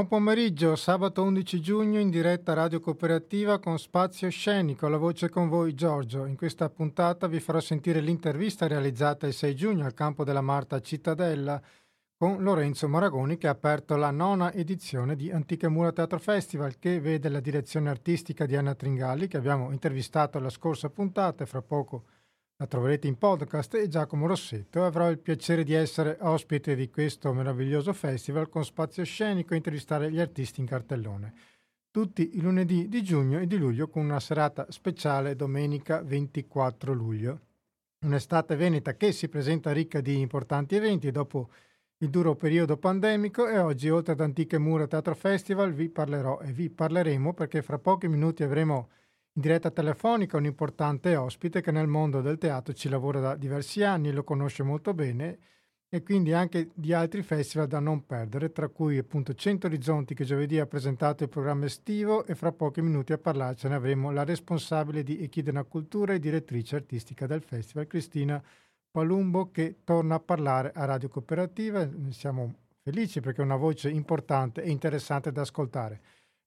Buon pomeriggio, sabato 11 giugno in diretta Radio Cooperativa con Spazio Scenico, la voce con voi Giorgio. In questa puntata vi farò sentire l'intervista realizzata il 6 giugno al campo della Marta Cittadella con Lorenzo Maragoni che ha aperto la nona edizione di Antiche Mura Teatro Festival che vede la direzione artistica di Anna Tringalli che abbiamo intervistato alla scorsa puntata e fra poco la troverete in podcast e Giacomo Rossetto avrò il piacere di essere ospite di questo meraviglioso festival con spazio scenico e intervistare gli artisti in cartellone. Tutti i lunedì di giugno e di luglio con una serata speciale domenica 24 luglio. Un'estate veneta che si presenta ricca di importanti eventi dopo il duro periodo pandemico e oggi oltre ad Antiche Mura Teatro Festival vi parlerò e vi parleremo perché fra pochi minuti avremo in diretta telefonica un importante ospite che nel mondo del teatro ci lavora da diversi anni, lo conosce molto bene e quindi anche di altri festival da non perdere, tra cui appunto 100 Orizzonti che giovedì ha presentato il programma estivo e fra pochi minuti a parlarcene avremo la responsabile di Echidena Cultura e direttrice artistica del festival, Cristina Palumbo, che torna a parlare a Radio Cooperativa. Siamo felici perché è una voce importante e interessante da ascoltare.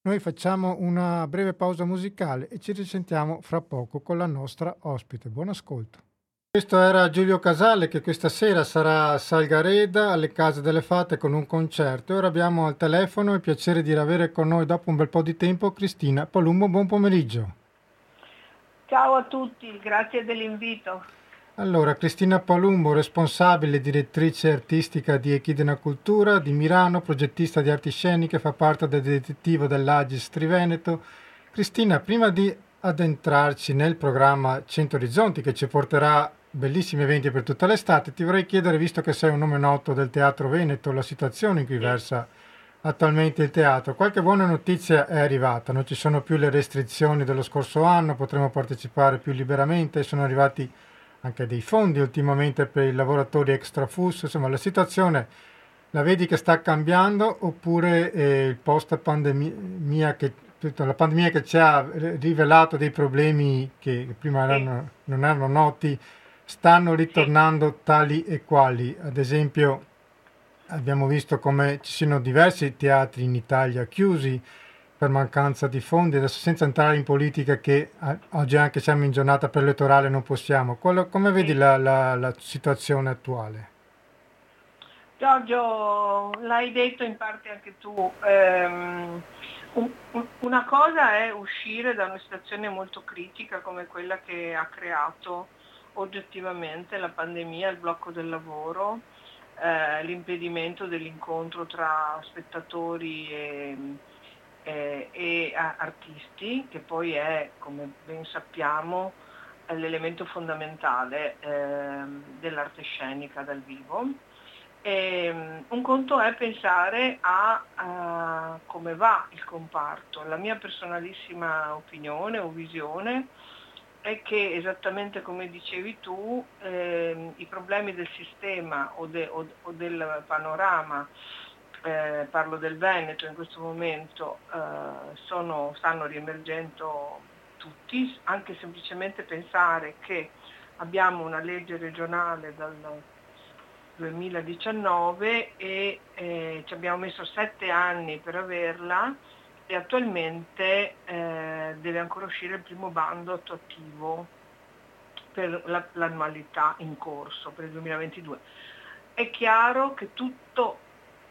Noi facciamo una breve pausa musicale e ci risentiamo fra poco con la nostra ospite. Buon ascolto. Questo era Giulio Casale che questa sera sarà a Salgareda alle Case delle Fate con un concerto. Ora abbiamo al telefono il piacere di avere con noi dopo un bel po' di tempo Cristina Palumbo. Buon pomeriggio. Ciao a tutti, grazie dell'invito. Allora, Cristina Palumbo, responsabile direttrice artistica di Echidena Cultura di Milano, progettista di arti sceniche, fa parte del direttivo dell'Agis Triveneto. Cristina, prima di addentrarci nel programma 100 Orizzonti che ci porterà bellissimi eventi per tutta l'estate, ti vorrei chiedere, visto che sei un nome noto del teatro veneto, la situazione in cui versa attualmente il teatro. Qualche buona notizia è arrivata, non ci sono più le restrizioni dello scorso anno, potremo partecipare più liberamente, sono arrivati anche dei fondi ultimamente per i lavoratori extra FUS, insomma la situazione la vedi che sta cambiando oppure eh, il post pandemia che la pandemia che ci ha rivelato dei problemi che prima erano, non erano noti stanno ritornando tali e quali. Ad esempio abbiamo visto come ci sono diversi teatri in Italia chiusi per mancanza di fondi, adesso senza entrare in politica che oggi anche siamo in giornata preelettorale non possiamo. Quello, come vedi la, la, la situazione attuale? Giorgio, l'hai detto in parte anche tu, ehm, una cosa è uscire da una situazione molto critica come quella che ha creato oggettivamente la pandemia, il blocco del lavoro, eh, l'impedimento dell'incontro tra spettatori e eh, e artisti, che poi è, come ben sappiamo, l'elemento fondamentale eh, dell'arte scenica dal vivo. E, um, un conto è pensare a, a, come va il comparto. La mia personalissima opinione o visione è che esattamente come dicevi tu, eh, i problemi del sistema o, de, o, o del panorama eh, parlo del Veneto in questo momento, eh, sono, stanno riemergendo tutti, anche semplicemente pensare che abbiamo una legge regionale dal 2019 e eh, ci abbiamo messo sette anni per averla e attualmente eh, deve ancora uscire il primo bando attuativo per la, l'annualità in corso per il 2022. È chiaro che tutto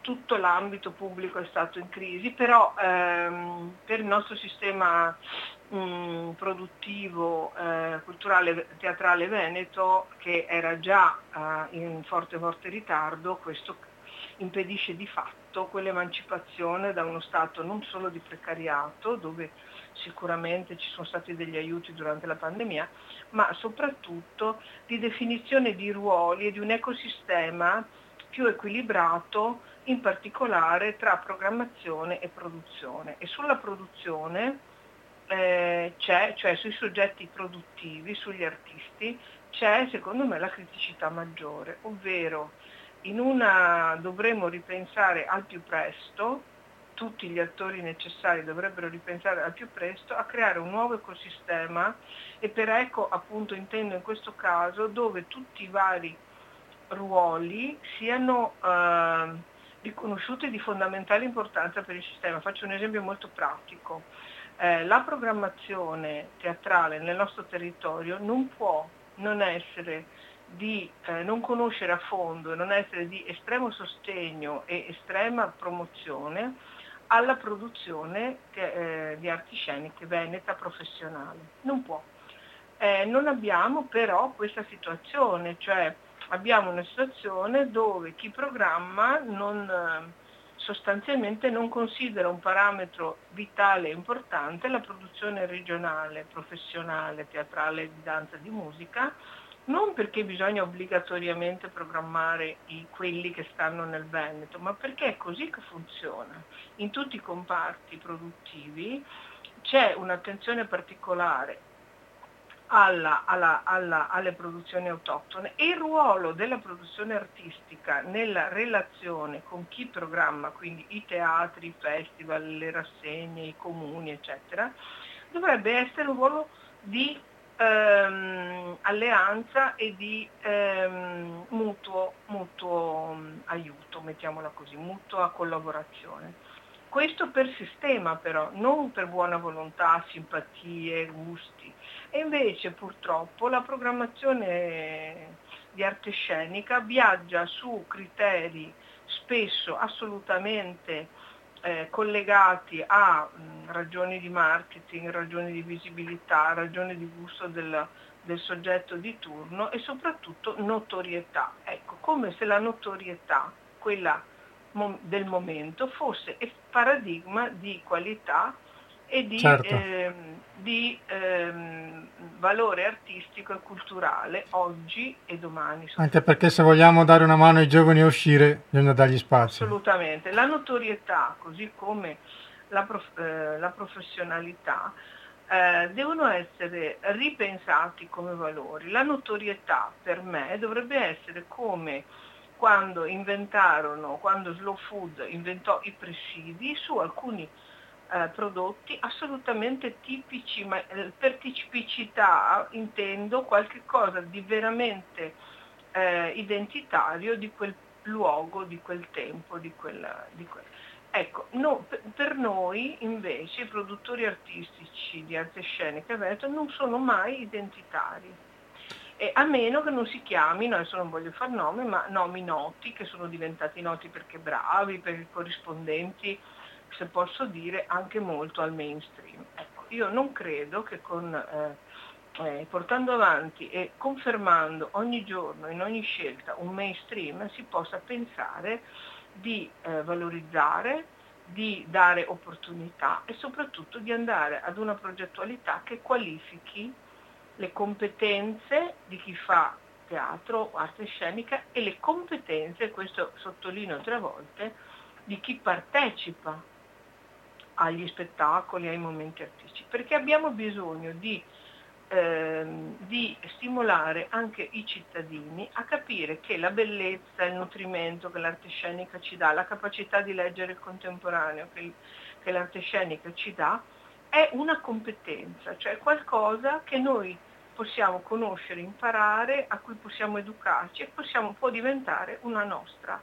tutto l'ambito pubblico è stato in crisi, però ehm, per il nostro sistema mh, mm, produttivo, eh, culturale, teatrale veneto, che era già eh, in forte forte ritardo, questo impedisce di fatto quell'emancipazione da uno stato non solo di precariato, dove sicuramente ci sono stati degli aiuti durante la pandemia, ma soprattutto di definizione di ruoli e di un ecosistema più equilibrato in particolare tra programmazione e produzione. E sulla produzione eh, c'è, cioè sui soggetti produttivi, sugli artisti, c'è secondo me la criticità maggiore, ovvero in una dovremmo ripensare al più presto, tutti gli attori necessari dovrebbero ripensare al più presto a creare un nuovo ecosistema e per ecco appunto intendo in questo caso dove tutti i vari ruoli siano eh, riconosciute di fondamentale importanza per il sistema. Faccio un esempio molto pratico. Eh, la programmazione teatrale nel nostro territorio non può non essere di eh, non conoscere a fondo non essere di estremo sostegno e estrema promozione alla produzione eh, di arti sceniche veneta professionale. Non può. Eh, non abbiamo però questa situazione, cioè abbiamo una situazione dove chi programma non, eh, sostanzialmente non considera un parametro vitale e importante la produzione regionale, professionale, teatrale, di danza, di musica, non perché bisogna obbligatoriamente programmare i, quelli che stanno nel Veneto, ma perché è così che funziona. In tutti i comparti produttivi c'è un'attenzione particolare alla, alla, alla, alle produzioni autoctone e il ruolo della produzione artistica nella relazione con chi programma, quindi i teatri, i festival, le rassegne, i comuni, eccetera, dovrebbe essere un ruolo di ehm, alleanza e di ehm, mutuo, mutuo aiuto, mettiamola così, mutua collaborazione. Questo per sistema però, non per buona volontà, simpatie, gusti. E invece purtroppo la programmazione di arte scenica viaggia su criteri spesso assolutamente eh, collegati a mh, ragioni di marketing, ragioni di visibilità, ragioni di gusto del, del soggetto di turno e soprattutto notorietà. Ecco, come se la notorietà, quella del momento, fosse paradigma di qualità e di, certo. ehm, di ehm, valore artistico e culturale oggi e domani. Anche perché se vogliamo dare una mano ai giovani a uscire bisogna dargli spazio. Assolutamente, la notorietà così come la, prof- eh, la professionalità eh, devono essere ripensati come valori. La notorietà per me dovrebbe essere come quando inventarono, quando Slow Food inventò i presidi su alcuni eh, prodotti assolutamente tipici, ma eh, per tipicità intendo qualche cosa di veramente eh, identitario di quel luogo, di quel tempo, di quella, di quel... Ecco, no, per, noi invece i produttori artistici di arte scenica Veneto non sono mai identitari. E a meno che non si chiamino, adesso non voglio far nome, ma nomi noti, che sono diventati noti perché bravi, perché corrispondenti se posso dire, anche molto al mainstream. Ecco, io non credo che con, eh, eh, portando avanti e confermando ogni giorno, in ogni scelta, un mainstream, si possa pensare di eh, valorizzare, di dare opportunità e soprattutto di andare ad una progettualità che qualifichi le competenze di chi fa teatro, arte scenica e le competenze, questo sottolineo tre volte, di chi partecipa agli spettacoli, ai momenti artistici, perché abbiamo bisogno di, ehm, di stimolare anche i cittadini a capire che la bellezza, il nutrimento che l'arte scenica ci dà, la capacità di leggere il contemporaneo che, che l'arte scenica ci dà, è una competenza, cioè qualcosa che noi possiamo conoscere, imparare, a cui possiamo educarci e possiamo, può diventare una nostra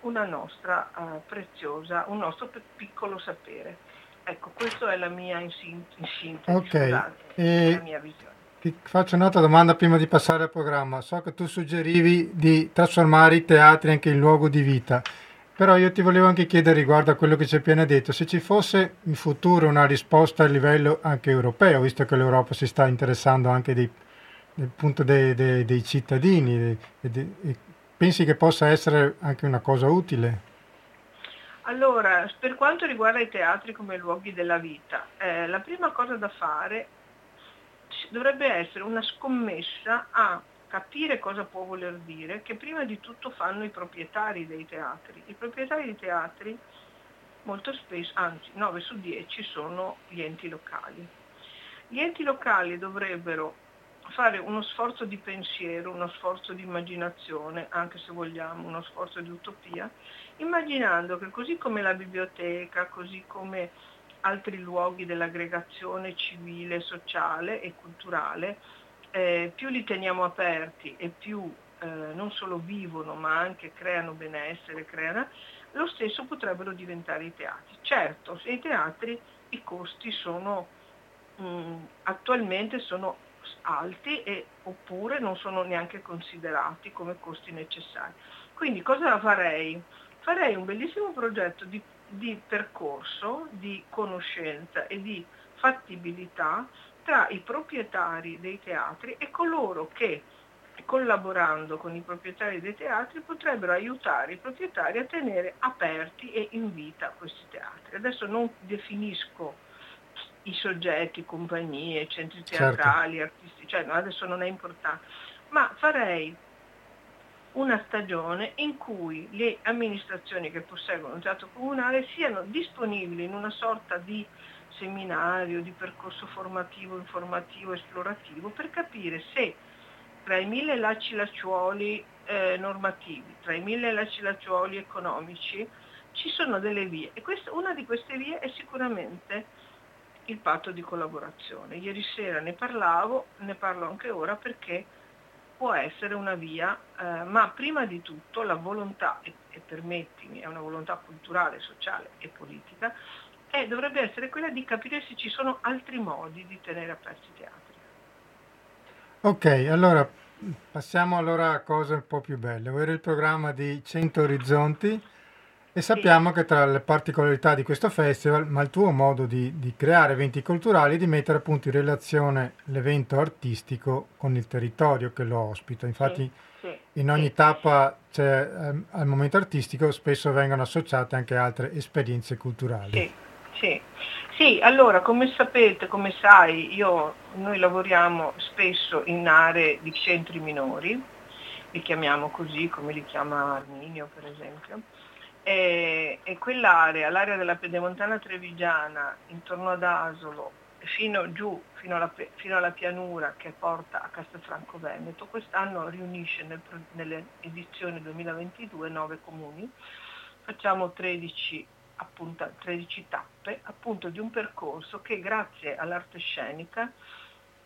una nostra uh, preziosa, un nostro piccolo sapere. Ecco, questa è la mia in, sintesi, okay. la mia visione. Ti faccio un'altra domanda prima di passare al programma. So che tu suggerivi di trasformare i teatri anche in luogo di vita, però io ti volevo anche chiedere riguardo a quello che ci hai appena detto, se ci fosse in futuro una risposta a livello anche europeo, visto che l'Europa si sta interessando anche dei, del punto dei, dei, dei cittadini, Pensi che possa essere anche una cosa utile? Allora, per quanto riguarda i teatri come luoghi della vita, eh, la prima cosa da fare dovrebbe essere una scommessa a capire cosa può voler dire, che prima di tutto fanno i proprietari dei teatri. I proprietari dei teatri molto spesso, anzi 9 su 10 sono gli enti locali. Gli enti locali dovrebbero fare uno sforzo di pensiero, uno sforzo di immaginazione, anche se vogliamo, uno sforzo di utopia, immaginando che così come la biblioteca, così come altri luoghi dell'aggregazione civile, sociale e culturale, eh, più li teniamo aperti e più eh, non solo vivono ma anche creano benessere, creano, lo stesso potrebbero diventare i teatri. Certo, se i teatri i costi sono mh, mm, attualmente sono alti e, oppure non sono neanche considerati come costi necessari. Quindi cosa farei? Farei un bellissimo progetto di, di percorso, di conoscenza e di fattibilità tra i proprietari dei teatri e coloro che collaborando con i proprietari dei teatri potrebbero aiutare i proprietari a tenere aperti e in vita questi teatri. Adesso non definisco i soggetti, compagnie, centri certo. teatrali, certo. artisti, cioè no, adesso non è importante, ma farei una stagione in cui le amministrazioni che posseggono un teatro comunale siano disponibili in una sorta di seminario, di percorso formativo, informativo, esplorativo per capire se tra i mille lacci lacciuoli eh, normativi, tra i mille lacci lacciuoli economici, ci sono delle vie e questa, una di queste vie è sicuramente il patto di collaborazione. Ieri sera ne parlavo, ne parlo anche ora perché può essere una via, eh, ma prima di tutto la volontà, e, e, permettimi, è una volontà culturale, sociale e politica, e dovrebbe essere quella di capire se ci sono altri modi di tenere aperti i teatri. Ok, allora passiamo allora a cose un po' più belle, ovvero il programma di 100 Orizzonti e sappiamo che tra le particolarità di questo festival, ma il tuo modo di, di creare eventi culturali è di mettere appunto in relazione l'evento artistico con il territorio che lo ospita. Infatti sì, sì, in ogni sì. tappa ehm, al momento artistico spesso vengono associate anche altre esperienze culturali. Sì, sì. sì allora come sapete, come sai, io, noi lavoriamo spesso in aree di centri minori, li chiamiamo così come li chiama Arminio per esempio e, e quell'area, l'area della Pedemontana Trevigiana, intorno ad Asolo, fino giù, fino alla, fino alla pianura che porta a Castelfranco Veneto, quest'anno riunisce nel, nelle edizioni 2022 nove comuni, facciamo 13, appunto, 13 tappe appunto di un percorso che grazie all'arte scenica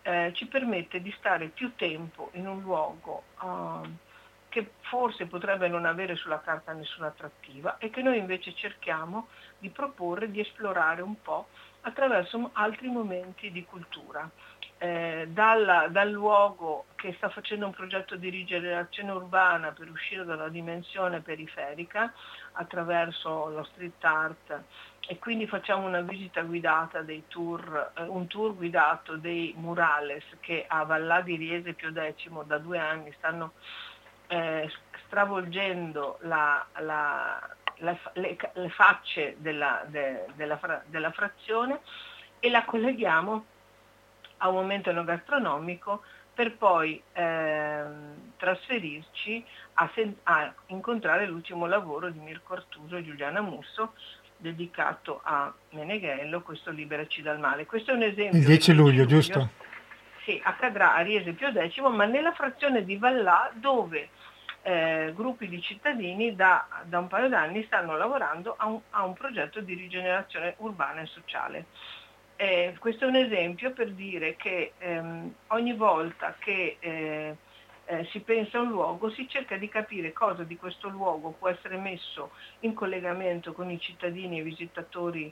eh, ci permette di stare più tempo in un luogo uh, che forse potrebbe non avere sulla carta nessuna attrattiva e che noi invece cerchiamo di proporre, di esplorare un po' attraverso altri momenti di cultura. Eh, dalla, dal luogo che sta facendo un progetto di rigenerazione urbana per uscire dalla dimensione periferica attraverso lo street art e quindi facciamo una visita guidata dei tour, eh, un tour guidato dei murales che a Vallà di Riese Pio X da due anni stanno eh, stravolgendo la, la, la, le, le, facce della, de, della, della, frazione e la colleghiamo a un momento enogastronomico per poi eh, trasferirci a, sen- a, incontrare l'ultimo lavoro di Mirko Artuso e Giuliana Musso dedicato a Meneghello, questo Liberaci dal male. Questo è un esempio. Il 10 luglio, luglio, giusto? Sì, accadrà a Riese Pio X, ma nella frazione di Vallà dove eh, gruppi di cittadini da, da, un paio d'anni stanno lavorando a un, a un, progetto di rigenerazione urbana e sociale. Eh, questo è un esempio per dire che ehm, ogni volta che eh, eh, si pensa a un luogo si cerca di capire cosa di questo luogo può essere messo in collegamento con i cittadini e i visitatori,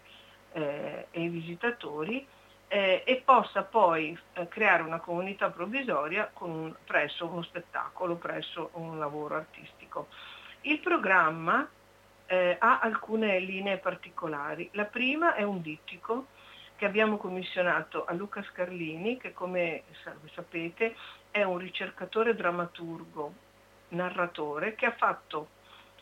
eh, e i visitatori eh, e possa poi eh, creare una comunità provvisoria un, presso uno spettacolo, presso un lavoro artistico. Il programma eh, ha alcune linee particolari. La prima è un dittico che abbiamo commissionato a Luca Scarlini, che come sapete è un ricercatore drammaturgo, narratore, che ha, fatto,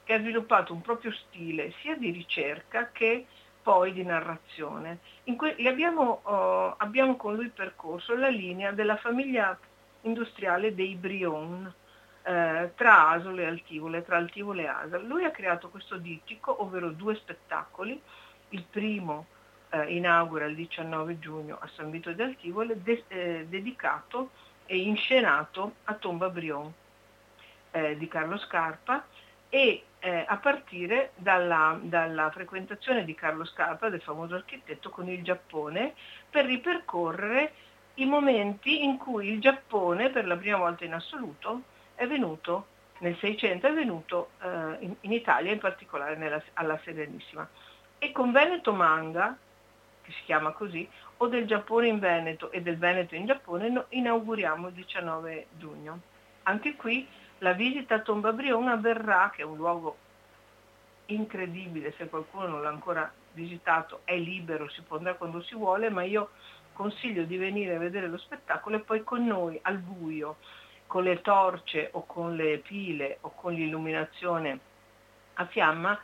che ha sviluppato un proprio stile sia di ricerca che poi di narrazione. Que- abbiamo, oh, abbiamo, con lui percorso la linea della famiglia industriale dei Brion eh, tra Asolo e Altivole, tra Altivole e Asolo. Lui ha creato questo dittico, ovvero due spettacoli. Il primo eh, inaugura il 19 giugno a San Vito di Altivole, de- eh, dedicato e inscenato a Tomba Brion eh, di Carlo Scarpa e eh, a partire dalla, dalla, frequentazione di Carlo Scarpa, del famoso architetto, con il Giappone, per ripercorrere i momenti in cui il Giappone, per la prima volta in assoluto, è venuto nel 600 è venuto eh, in, in, Italia, in particolare nella, alla Serenissima. E con Veneto Manga, che si chiama così, o del Giappone in Veneto e del Veneto in Giappone, no, inauguriamo il 19 giugno. Anche qui la visita a Tomba Brion avverrà, che è un luogo incredibile, se qualcuno non l'ha ancora visitato è libero, si può andare quando si vuole, ma io consiglio di venire a vedere lo spettacolo e poi con noi al buio, con le torce o con le pile o con l'illuminazione a fiamma,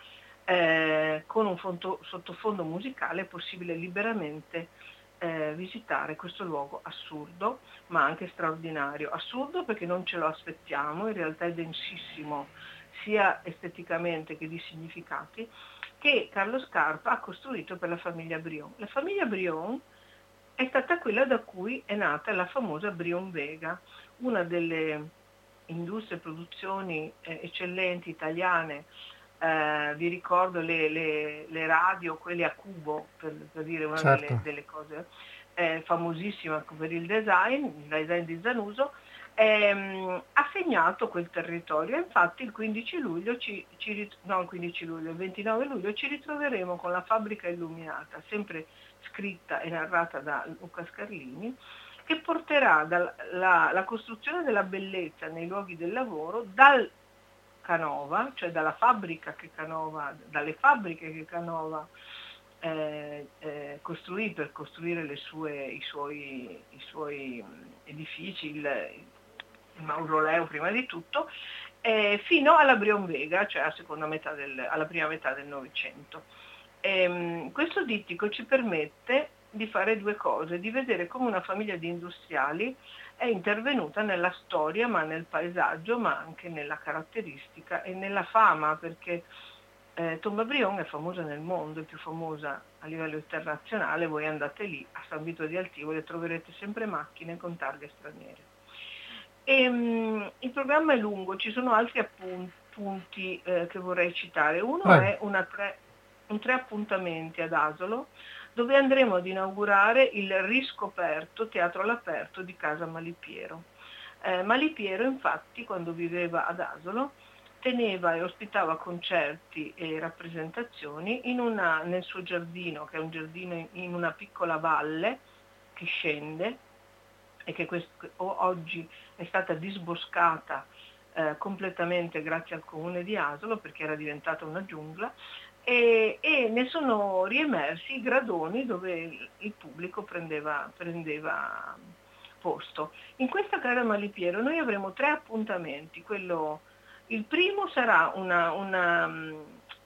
eh, con un fondo, sottofondo musicale è possibile liberamente eh, visitare questo luogo assurdo ma anche straordinario. Assurdo perché non ce lo aspettiamo, in realtà è densissimo sia esteticamente che di significati, che Carlo Scarpa ha costruito per la famiglia Brion. La famiglia Brion è stata quella da cui è nata la famosa Brion Vega, una delle industrie e produzioni eh, eccellenti italiane. Eh, vi ricordo le, le, le, radio, quelle a cubo, per, per dire una certo. delle, delle, cose, eh, famosissima per il design, il design di Zanuso, ehm, ha segnato quel territorio. Infatti il 15 luglio, ci, ci, no il 15 luglio, il 29 luglio ci ritroveremo con la fabbrica illuminata, sempre scritta e narrata da Luca Scarlini, che porterà dal, la, la costruzione della bellezza nei luoghi del lavoro dal Canova, cioè dalla fabbrica che Canova, dalle fabbriche che Canova eh, eh, costruì per costruire sue, i, suoi, i, suoi, edifici, il, il mausoleo prima di tutto, eh, fino alla Brion Vega, cioè del, alla prima metà del Novecento. Questo dittico ci permette di fare due cose, di vedere come una famiglia di industriali è intervenuta nella storia, ma nel paesaggio, ma anche nella caratteristica e nella fama, perché eh, Tomba Brion è famosa nel mondo, è più famosa a livello internazionale, voi andate lì a San Vito di Altivoli e troverete sempre macchine con targhe straniere. E, um, il programma è lungo, ci sono altri appunti eh, che vorrei citare. Uno eh. è tre, un tre appuntamenti ad Asolo, dove andremo ad inaugurare il riscoperto Teatro all'aperto di Casa Malipiero. Eh, Malipiero infatti quando viveva ad Asolo teneva e ospitava concerti e rappresentazioni una, nel suo giardino, che è un giardino in una piccola valle che scende e che questo, oggi è stata disboscata eh, completamente grazie al comune di Asolo perché era diventata una giungla e, e ne sono riemersi i gradoni dove il, pubblico prendeva, prendeva, posto. In questa casa Malipiero noi avremo tre appuntamenti. Quello, il primo sarà una, una,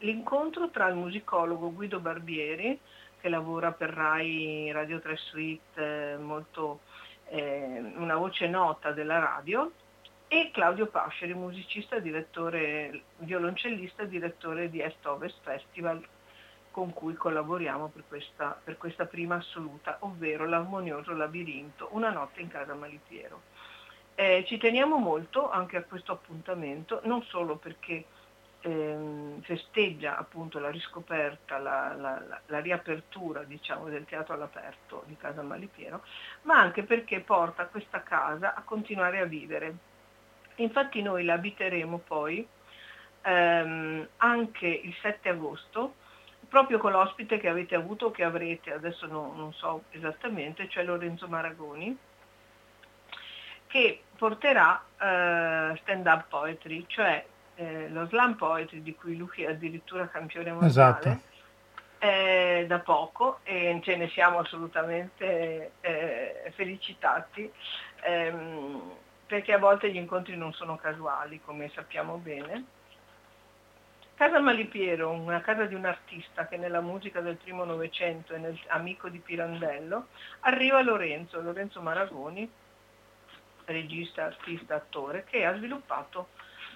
l'incontro tra il musicologo Guido Barbieri, che lavora per Rai Radio 3 Suite, eh, molto eh, una voce nota della radio, e Claudio Pasceri, musicista, direttore, violoncellista direttore di Est Ovest Festival con cui collaboriamo per questa, per questa prima assoluta, ovvero l'armonioso labirinto, una notte in casa Malipiero. Eh, ci teniamo molto anche a questo appuntamento, non solo perché ehm, festeggia appunto la riscoperta, la, la, la, la riapertura diciamo, del teatro all'aperto di Casa Malipiero, ma anche perché porta questa casa a continuare a vivere. Infatti noi la abiteremo poi ehm, anche il 7 agosto, proprio con l'ospite che avete avuto, che avrete, adesso no, non so esattamente, cioè Lorenzo Maragoni, che porterà eh, stand-up poetry, cioè eh, lo slam poetry di cui lui è addirittura campione mondiale esatto. eh, da poco e ce ne siamo assolutamente eh, felicitati ehm, perché a volte gli incontri non sono casuali come sappiamo bene. Casa Malipiero, una casa di un artista che nella musica del primo Novecento è nel, amico di Pirandello, arriva Lorenzo, Lorenzo Maragoni, regista, artista, attore, che ha sviluppato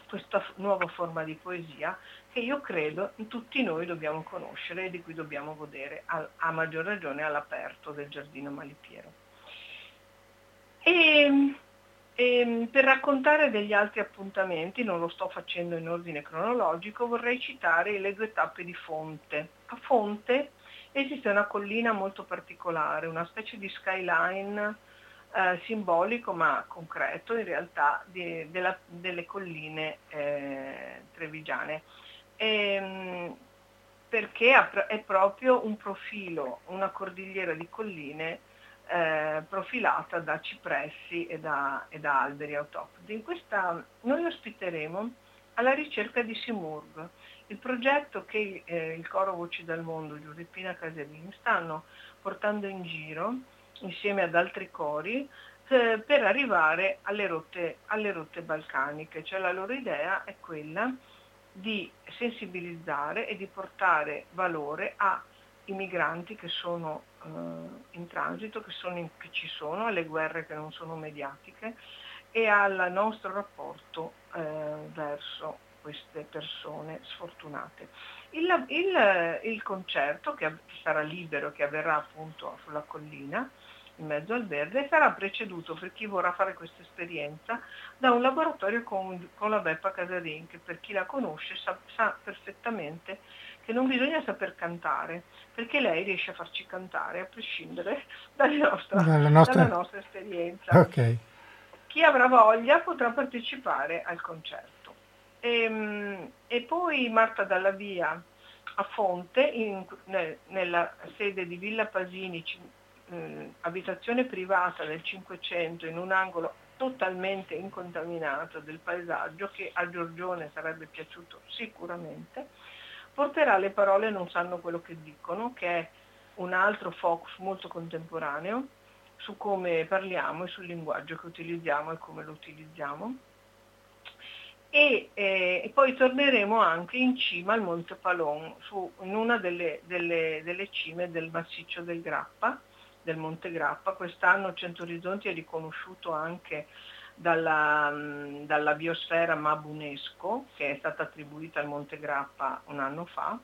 questa nuova forma di poesia che io credo tutti noi dobbiamo conoscere e di cui dobbiamo godere a, maggior ragione all'aperto del giardino Malipiero. E, e, per raccontare degli altri appuntamenti, non lo sto facendo in ordine cronologico, vorrei citare le due tappe di Fonte. A Fonte esiste una collina molto particolare, una specie di skyline eh, simbolico ma concreto in realtà di, della, delle colline eh, trevigiane. E, ehm, perché è proprio un profilo, una cordigliera di colline eh, profilata da cipressi e da, e da alberi autoctoni. Questa noi ospiteremo alla ricerca di Simurg, il progetto che eh, il Coro Voci dal Mondo, Giuseppina Caserini, stanno portando in giro insieme ad altri cori eh, per arrivare alle rotte, alle rotte balcaniche. Cioè la loro idea è quella di sensibilizzare e di portare valore ai migranti che sono in transito, che, in, che, ci sono, alle guerre che non sono mediatiche e al nostro rapporto eh, verso queste persone sfortunate. Il, il, il concerto che, che sarà libero, che avverrà appunto sulla collina, in mezzo al verde, sarà preceduto per chi vorrà fare questa esperienza da un laboratorio con, con la Beppa Casarin, che per chi la conosce sa, sa, perfettamente che non bisogna saper cantare, perché lei riesce a farci cantare a prescindere nostra, dalla, nostra... dalla nostra esperienza. Okay. Chi avrà voglia potrà partecipare al concerto. E, ehm, e poi Marta Dalla Via a Fonte, in, nel, nella sede di Villa Pasini eh, abitazione privata del Cinquecento in un angolo totalmente incontaminato del paesaggio che a Giorgione sarebbe piaciuto sicuramente, porterà le parole non sanno quello che dicono, che è un altro focus molto contemporaneo su come parliamo e sul linguaggio che utilizziamo e come lo utilizziamo. E, eh, e poi torneremo anche in cima al Monte Palon, su, in una delle, delle, delle cime del massiccio del Grappa, del Monte Grappa. Quest'anno Cento Orizzonti è riconosciuto anche dalla, dalla biosfera Mabunesco, che è stata attribuita al Monte Grappa un anno fa,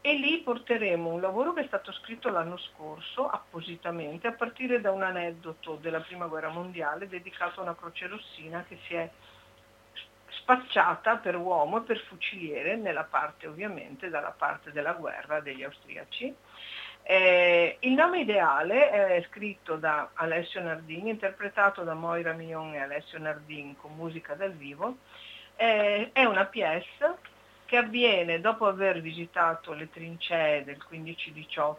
e lì porteremo un lavoro che è stato scritto l'anno scorso appositamente a partire da un aneddoto della Prima Guerra Mondiale dedicato a una croce rossina che si è spacciata per uomo e per fuciliere nella parte ovviamente dalla parte della guerra degli austriaci eh, il nome ideale è scritto da Alessio Nardin, interpretato da Moira Mion e Alessio Nardin con musica dal vivo. Eh, è una pièce che avviene dopo aver visitato le trincee del 15-18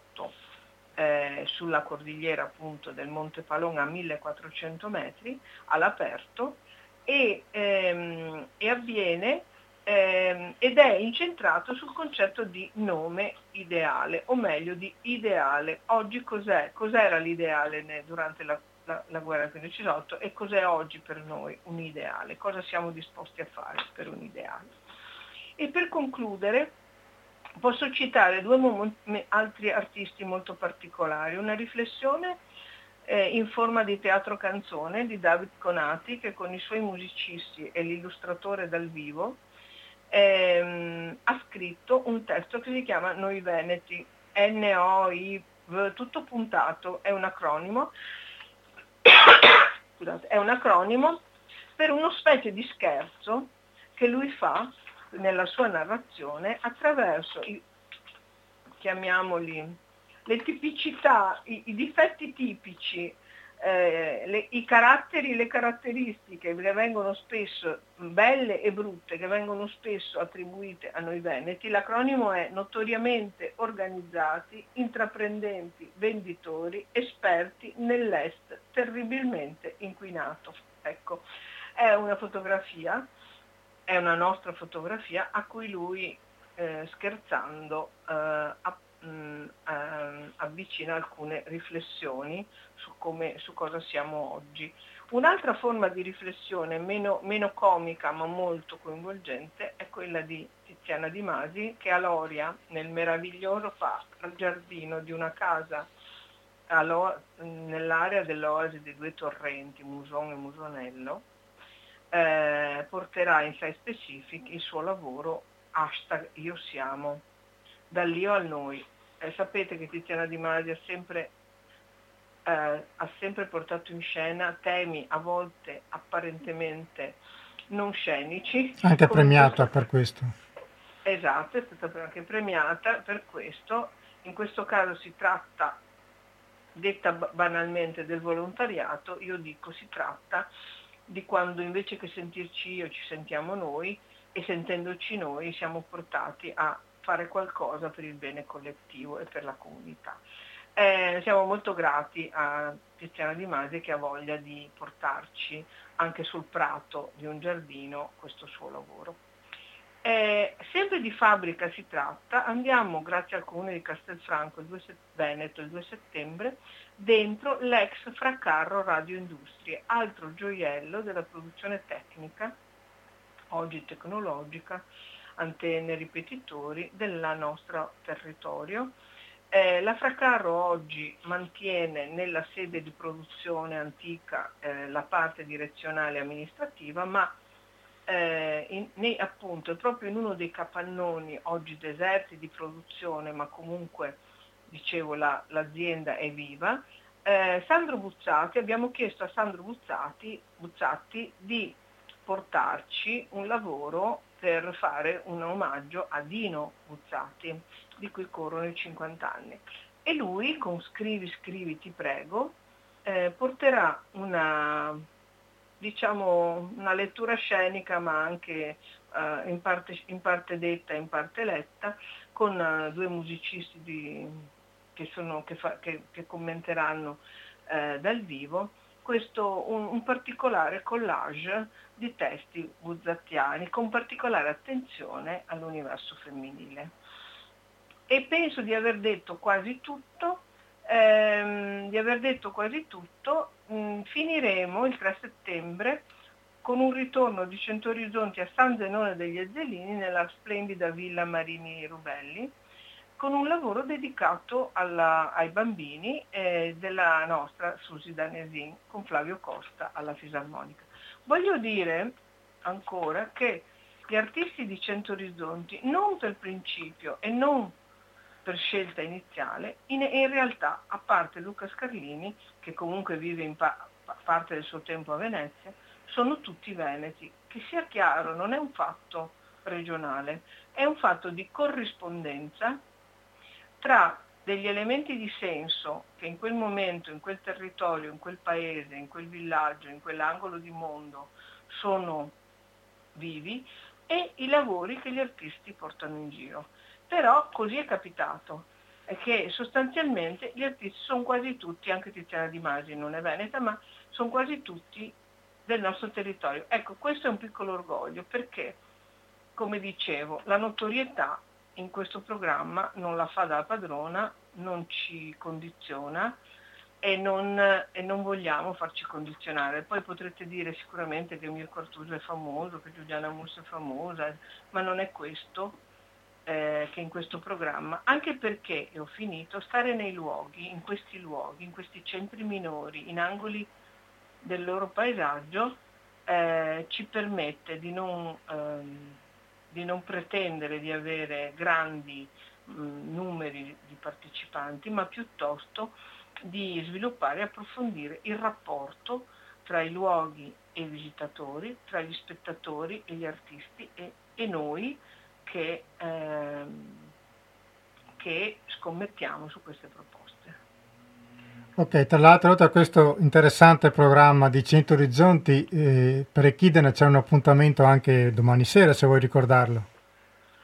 eh, sulla cordigliera appunto del Monte Palon a 1400 metri all'aperto e, ehm, e avviene ehm, ed è incentrato sul concetto di nome ideale, o meglio di ideale. Oggi cos'è? Cos'era l'ideale durante la, la, la guerra del 15 e cos'è oggi per noi un ideale? Cosa siamo disposti a fare per un ideale? E per concludere posso citare due mom- altri artisti molto particolari, una riflessione eh, in forma di teatro canzone di David Conati che con i suoi musicisti e l'illustratore dal vivo ehm, ha scritto un testo che si chiama Noi Veneti, N-O-I, tutto puntato, è un acronimo, scusate, è un acronimo per uno specie di scherzo che lui fa nella sua narrazione attraverso i, chiamiamoli, le tipicità, i, i difetti tipici eh, le, i caratteri, le caratteristiche che vengono spesso belle e brutte, che vengono spesso attribuite a noi veneti, l'acronimo è notoriamente organizzati, intraprendenti, venditori, esperti nell'est terribilmente inquinato. Ecco, è una fotografia, è una nostra fotografia a cui lui eh, scherzando eh, mh, mm, ehm, avvicina alcune riflessioni su, come, su, cosa siamo oggi. Un'altra forma di riflessione meno, meno, comica ma molto coinvolgente è quella di Tiziana Di Masi che a Loria, nel meraviglioso giardino di una casa nell'area dell'oasi dei due torrenti, Muson e Musonello, eh, porterà in sei specific il suo lavoro hashtag Io Siamo dall'io al noi. Eh, sapete che Tiziana Di Masi ha sempre, eh, ha sempre portato in scena temi a volte apparentemente non scenici. Anche premiata questo... per questo. Esatto, è stata anche premiata per questo. In questo caso si tratta detta banalmente del volontariato, io dico si tratta di quando invece che sentirci io ci sentiamo noi e sentendoci noi siamo portati a fare qualcosa per il bene collettivo e per la comunità. Eh, siamo molto grati a Tiziana Di Masi che ha voglia di portarci anche sul prato di un giardino questo suo lavoro. Eh, sempre di fabbrica si tratta, andiamo grazie al comune di Castelfranco il 2 Veneto il 2 settembre dentro l'ex Fracarro Radio Industrie, altro gioiello della produzione tecnica, oggi tecnologica, antenne, ripetitori del nostro territorio. Eh, la Fracarro oggi mantiene nella sede di produzione antica eh, la parte direzionale amministrativa, ma eh, in, nei, appunto proprio in uno dei capannoni oggi deserti di produzione, ma comunque dicevo la, l'azienda è viva, eh, Sandro Buzzati, abbiamo chiesto a Sandro Buzzati, Buzzati di portarci un lavoro per fare un omaggio a Dino Buzzati, di cui corrono i 50 anni. E lui con Scrivi, scrivi, ti prego, eh, porterà una diciamo, una lettura scenica ma anche uh, in, parte, in, parte, detta e in parte letta con uh, due musicisti di, che, sono, che, fa, che, che, commenteranno uh, dal vivo questo, un, un, particolare collage di testi buzzattiani con particolare attenzione all'universo femminile. E penso di aver detto quasi tutto, ehm, aver detto quasi tutto mh, mm, finiremo il 3 settembre con un ritorno di Centorizonti a San Zenone degli Ezzelini nella splendida Villa Marini Rubelli con un lavoro dedicato alla, ai bambini eh, della nostra Susi Danesin con Flavio Costa alla fisarmonica. Voglio dire ancora che gli artisti di Cento Orizzonti non per principio e non per scelta iniziale, in, in realtà, a parte Luca Scarlini, che comunque vive in pa- parte del suo tempo a Venezia, sono tutti veneti. Che sia chiaro, non è un fatto regionale, è un fatto di corrispondenza tra degli elementi di senso che in quel momento, in quel territorio, in quel paese, in quel villaggio, in quell'angolo di mondo sono vivi e i lavori che gli artisti portano in giro. Però così è capitato, è che sostanzialmente gli artisti sono quasi tutti, anche Tiziana Di Masi non è veneta, ma sono quasi tutti del nostro territorio. Ecco, questo è un piccolo orgoglio perché, come dicevo, la notorietà in questo programma non la fa da padrona, non ci condiziona e non, e non, vogliamo farci condizionare. Poi potrete dire sicuramente che Mirko Artuso è famoso, che Giuliana Musso è famosa, ma non è questo eh, che in questo programma, anche perché, e ho finito, stare nei luoghi, in questi luoghi, in questi centri minori, in angoli del loro paesaggio, eh, ci permette di non, ehm, di non, pretendere di avere grandi mh, mm, numeri di partecipanti, ma piuttosto di sviluppare e approfondire il rapporto tra i luoghi e i visitatori, tra gli spettatori e gli artisti e, e noi, che, ehm, che scommettiamo su queste proposte. Ok, tra l'altro oltre a questo interessante programma di 100 Orizzonti, eh, per Echidena c'è un appuntamento anche domani sera, se vuoi ricordarlo.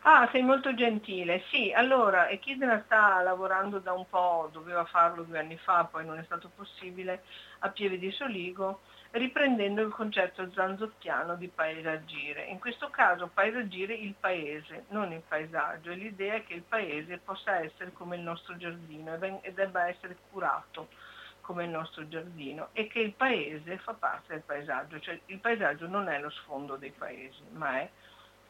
Ah, sei molto gentile. Sì, allora, Echidna sta lavorando da un po', doveva farlo due anni fa, poi non è stato possibile, a Pieve di Soligo, riprendendo il concetto zanzottiano di paesaggire. In questo caso paesaggire il paese, non il paesaggio. E l'idea è che il paese possa essere come il nostro giardino e debba essere curato come il nostro giardino e che il paese fa parte del paesaggio, cioè il paesaggio non è lo sfondo dei paesi, ma è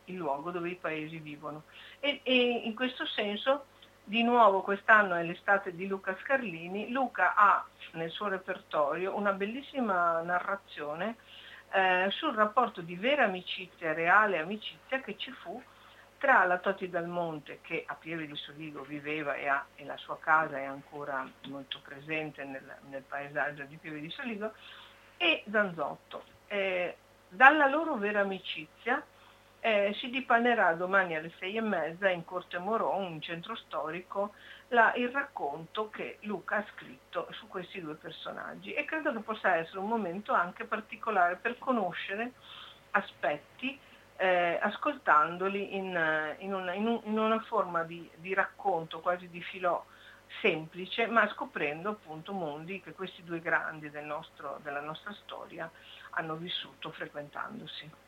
il luogo dove i paesi vivono. E, e in questo senso, di nuovo quest'anno è l'estate di Luca Scarlini, Luca ha nel suo repertorio una bellissima narrazione eh, sul rapporto di vera amicizia, reale amicizia che ci fu tra la Toti Dal Monte che a Pieve di Soligo viveva e, ha, e, la sua casa è ancora molto presente nel, nel paesaggio di Pieve di Soligo e Zanzotto. Eh, dalla loro vera amicizia eh, si dipanerà domani alle sei e mezza in Corte Moron, un centro storico, la, il racconto che Luca ha scritto su questi due personaggi e credo che possa essere un momento anche particolare per conoscere aspetti eh, ascoltandoli in, in, una, in, un, in, una, forma di, di, racconto quasi di filò semplice, ma scoprendo appunto mondi che questi due grandi del nostro, della nostra storia hanno vissuto frequentandosi.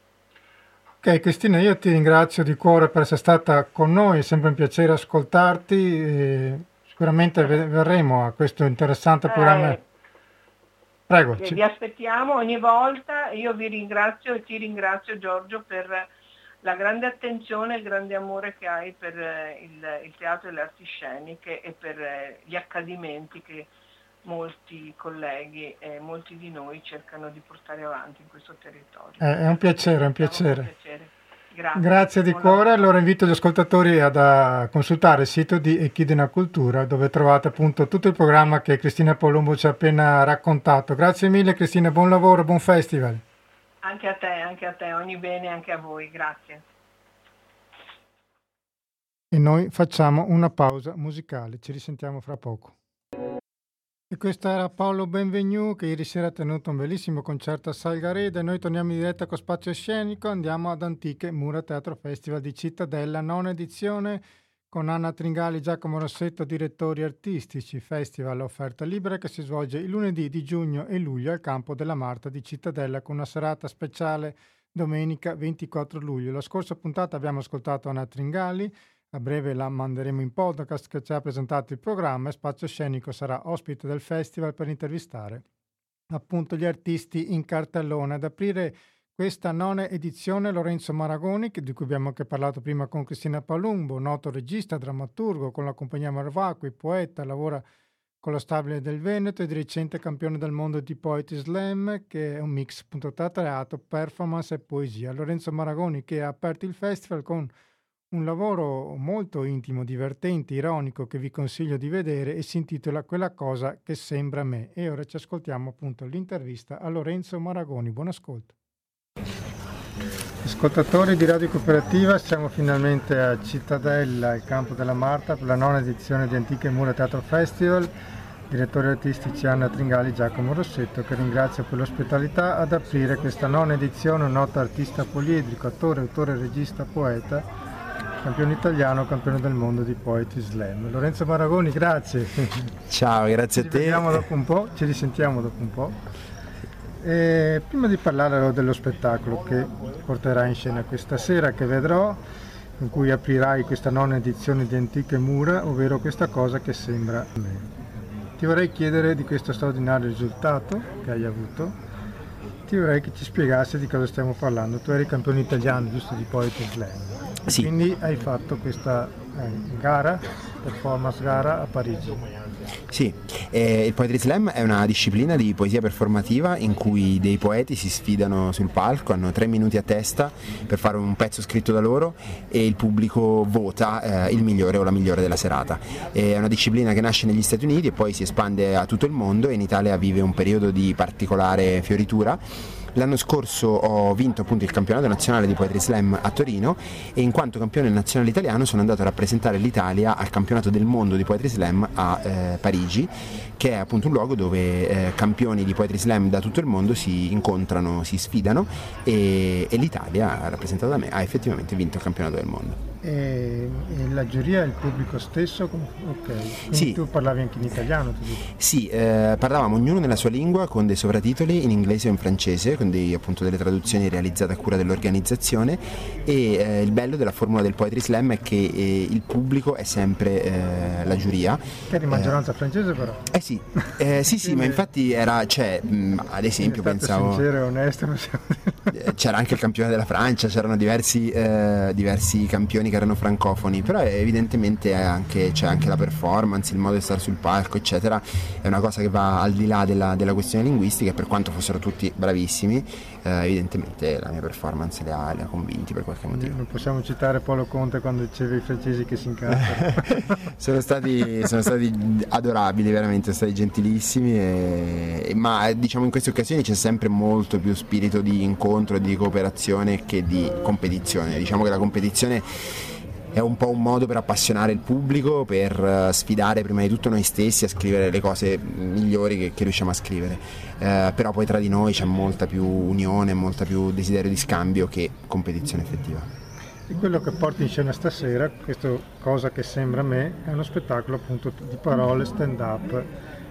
Ok Cristina, io ti ringrazio di cuore per essere stata con noi, è sempre un piacere ascoltarti, sicuramente verremo a questo interessante programma. Eh, Prego. Vi aspettiamo ogni volta, io vi ringrazio e ti ringrazio Giorgio per la grande attenzione e il grande amore che hai per eh, il, il teatro e le arti sceniche e per eh, gli accadimenti che molti colleghi e molti di noi cercano di portare avanti in questo territorio. Eh, è un piacere, è un piacere. Un piacere. Grazie. Grazie di cuore, allora invito gli ascoltatori ad a consultare il sito di Echidna Cultura dove trovate appunto tutto il programma che Cristina Polombo ci ha appena raccontato. Grazie mille Cristina, buon lavoro, buon festival. Anche a te, anche a te, ogni bene anche a voi, grazie. E noi facciamo una pausa musicale, ci risentiamo fra poco. E questo era Paolo Benvenu che ieri sera ha tenuto un bellissimo concerto a Salgareda e noi torniamo in diretta con Spazio Scenico, andiamo ad Antiche Mura Teatro Festival di Cittadella, nona edizione con Anna Tringali e Giacomo Rossetto, direttori artistici, festival offerta libera che si svolge il lunedì di giugno e luglio al campo della Marta di Cittadella con una serata speciale domenica 24 luglio. La scorsa puntata abbiamo ascoltato Anna Tringali, a breve la manderemo in podcast che ci ha presentato il programma e Spazio Scenico sarà ospite del festival per intervistare appunto gli artisti in cartellone. Ad aprire questa nona edizione Lorenzo Maragoni, di cui abbiamo anche parlato prima con Cristina Palumbo, noto regista, drammaturgo con la compagnia Marvacqui, poeta, lavora con lo Stabile del Veneto e di recente campione del mondo di Poetry Slam, che è un mix appunto tra teatro, performance e poesia. Lorenzo Maragoni che ha aperto il festival con un lavoro molto intimo, divertente, ironico che vi consiglio di vedere e si intitola Quella cosa che sembra me. E ora ci ascoltiamo appunto l'intervista a Lorenzo Maragoni. Buon ascolto. Ascoltatori di Radio Cooperativa, siamo finalmente a Cittadella, il campo della Marta, per la nona edizione di Antiche Mura Teatro Festival. Direttori artistici Anna Tringali e Giacomo Rossetto, che ringrazio per l'ospitalità ad aprire questa nona edizione, un noto artista poliedrico, attore, autore, regista, poeta, campione italiano, campione del mondo di Poetry Slam. Lorenzo Maragoni, grazie. Ciao, grazie ci a te. Ci dopo un po', ci risentiamo dopo un po'. E prima di parlare dello spettacolo che porterai in scena questa sera, che vedrò, in cui aprirai questa nona edizione di Antiche Mura, ovvero questa cosa che sembra me. Ti vorrei chiedere di questo straordinario risultato che hai avuto, ti vorrei che ci spiegassi di cosa stiamo parlando. Tu eri campione italiano, giusto, di Poetry Slam. Sì. Quindi hai fatto questa eh, gara, performance gara a Parigi. Sì, eh, il Poetry Slam è una disciplina di poesia performativa in cui dei poeti si sfidano sul palco, hanno tre minuti a testa per fare un pezzo scritto da loro e il pubblico vota eh, il migliore o la migliore della serata. È una disciplina che nasce negli Stati Uniti e poi si espande a tutto il mondo e in Italia vive un periodo di particolare fioritura L'anno scorso ho vinto appunto il campionato nazionale di Poetry Slam a Torino e in quanto campione nazionale italiano sono andato a rappresentare l'Italia al campionato del mondo di Poetry Slam a eh, Parigi che è appunto un luogo dove eh, campioni di Poetry Slam da tutto il mondo si incontrano, si sfidano e, e l'Italia, rappresentata da me, ha effettivamente vinto il campionato del mondo. E, e, la giuria è il pubblico stesso? Ok, sì. tu parlavi anche in italiano? Sì, eh, parlavamo ognuno nella sua lingua con dei sovratitoli in inglese o in francese, con dei, appunto, delle traduzioni realizzate a cura dell'organizzazione e eh, il bello della formula del Poetry Slam è che eh, il pubblico è sempre eh, la giuria. Che è di maggioranza francese però. Eh sì, eh, sì, sì, ma infatti era, cioè, mh, ad esempio pensavo... sincero e onesto, possiamo dire. C'era anche il campione della Francia, c'erano diversi, diversi campioni che erano francofoni, però evidentemente anche, c'è anche la performance, il modo di stare sul palco, eccetera, è una cosa che va al di là della, della questione linguistica per quanto fossero tutti bravissimi, eh, evidentemente la mia performance le ha, le ha, convinti per qualche motivo. Non possiamo citare Paolo Conte quando diceva i francesi che si incazzano. sono, stati, sono stati adorabili, veramente, sono stati gentilissimi, e, ma diciamo in queste occasioni c'è sempre molto più spirito di incontro di cooperazione che di competizione. Diciamo che la competizione è un po' un modo per appassionare il pubblico, per eh, sfidare prima di tutto noi stessi a scrivere le cose migliori che, che riusciamo a scrivere. Eh, però poi tra di noi c'è molta più unione, molta più desiderio di scambio che competizione effettiva. E quello che porti in scena stasera, questa cosa che sembra a me, è uno spettacolo appunto di parole, stand up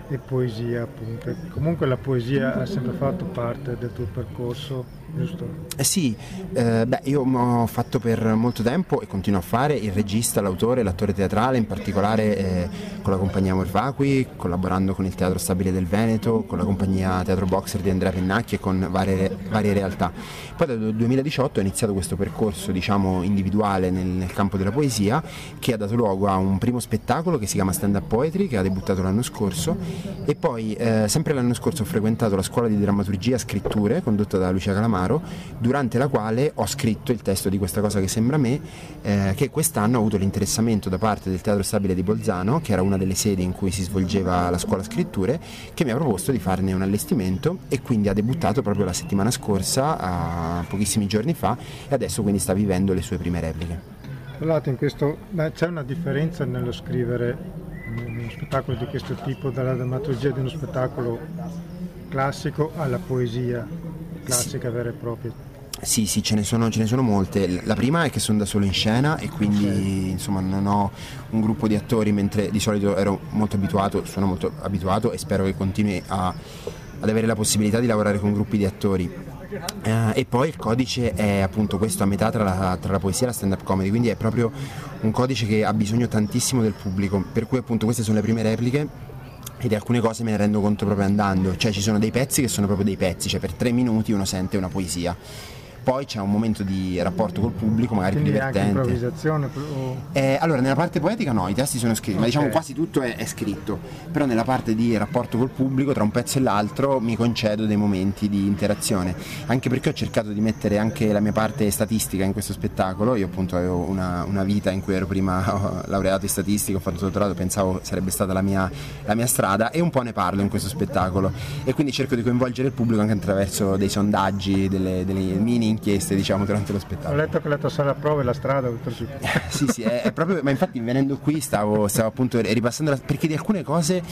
e poesia appunto. Comunque la poesia ha sempre fatto parte del tuo percorso giusto? Eh sì, eh, beh, io ho fatto per molto tempo e continuo a fare il regista, l'autore, l'attore teatrale, in particolare eh, con la compagnia Morvacui, collaborando con il Teatro Stabile del Veneto, con la compagnia Teatro Boxer di Andrea Pennacchi e con varie, varie realtà. Poi dal 2018 ho iniziato questo percorso diciamo, individuale nel, nel campo della poesia che ha dato luogo a un primo spettacolo che si chiama Stand Up Poetry che ha debuttato l'anno scorso e poi eh, sempre l'anno scorso ho frequentato la scuola di drammaturgia Scritture condotta da Lucia Calamaro Denaro, durante la quale ho scritto il testo di questa cosa che sembra me, eh, che quest'anno ho avuto l'interessamento da parte del Teatro Stabile di Bolzano, che era una delle sedi in cui si svolgeva la scuola scritture, che mi ha proposto di farne un allestimento e quindi ha debuttato proprio la settimana scorsa, pochissimi giorni fa, e adesso quindi sta vivendo le sue prime repliche. Tra l'altro questo, beh, c'è una differenza nello scrivere uno spettacolo di questo tipo dalla drammaturgia di uno spettacolo classico alla poesia classica vera e propria. Sì, sì, ce ne, sono, ce ne, sono, molte. La prima è che sono da solo in scena e quindi okay. insomma non ho un gruppo di attori mentre di solito ero molto abituato, sono molto abituato e spero che continui a, ad avere la possibilità di lavorare con gruppi di attori. Uh, e poi il codice è appunto questo a metà tra la, tra la poesia e la stand-up comedy, quindi è proprio un codice che ha bisogno tantissimo del pubblico, per cui appunto queste sono le prime repliche e alcune cose me ne rendo conto proprio andando, cioè ci sono dei pezzi che sono proprio dei pezzi, cioè per tre minuti uno sente una poesia poi c'è un momento di rapporto col pubblico magari Quindi più divertente. Anche improvvisazione? O... Eh, allora, nella parte poetica no, i testi sono scritti, okay. ma diciamo quasi tutto è, è, scritto. Però nella parte di rapporto col pubblico, tra un pezzo e l'altro, mi concedo dei momenti di interazione. Anche perché ho cercato di mettere anche la mia parte statistica in questo spettacolo. Io appunto avevo una, una vita in cui ero prima laureato in statistica, ho fatto dottorato, pensavo sarebbe stata la mia, la mia strada e un po' ne parlo in questo spettacolo. E quindi cerco di coinvolgere il pubblico anche attraverso dei sondaggi, delle, delle mini inchieste diciamo durante lo spettacolo. Ho letto che la tua sala prova è la strada oltretutto. sì, sì, è, è, proprio, ma infatti venendo qui stavo, stavo appunto ripassando la, perché di alcune cose,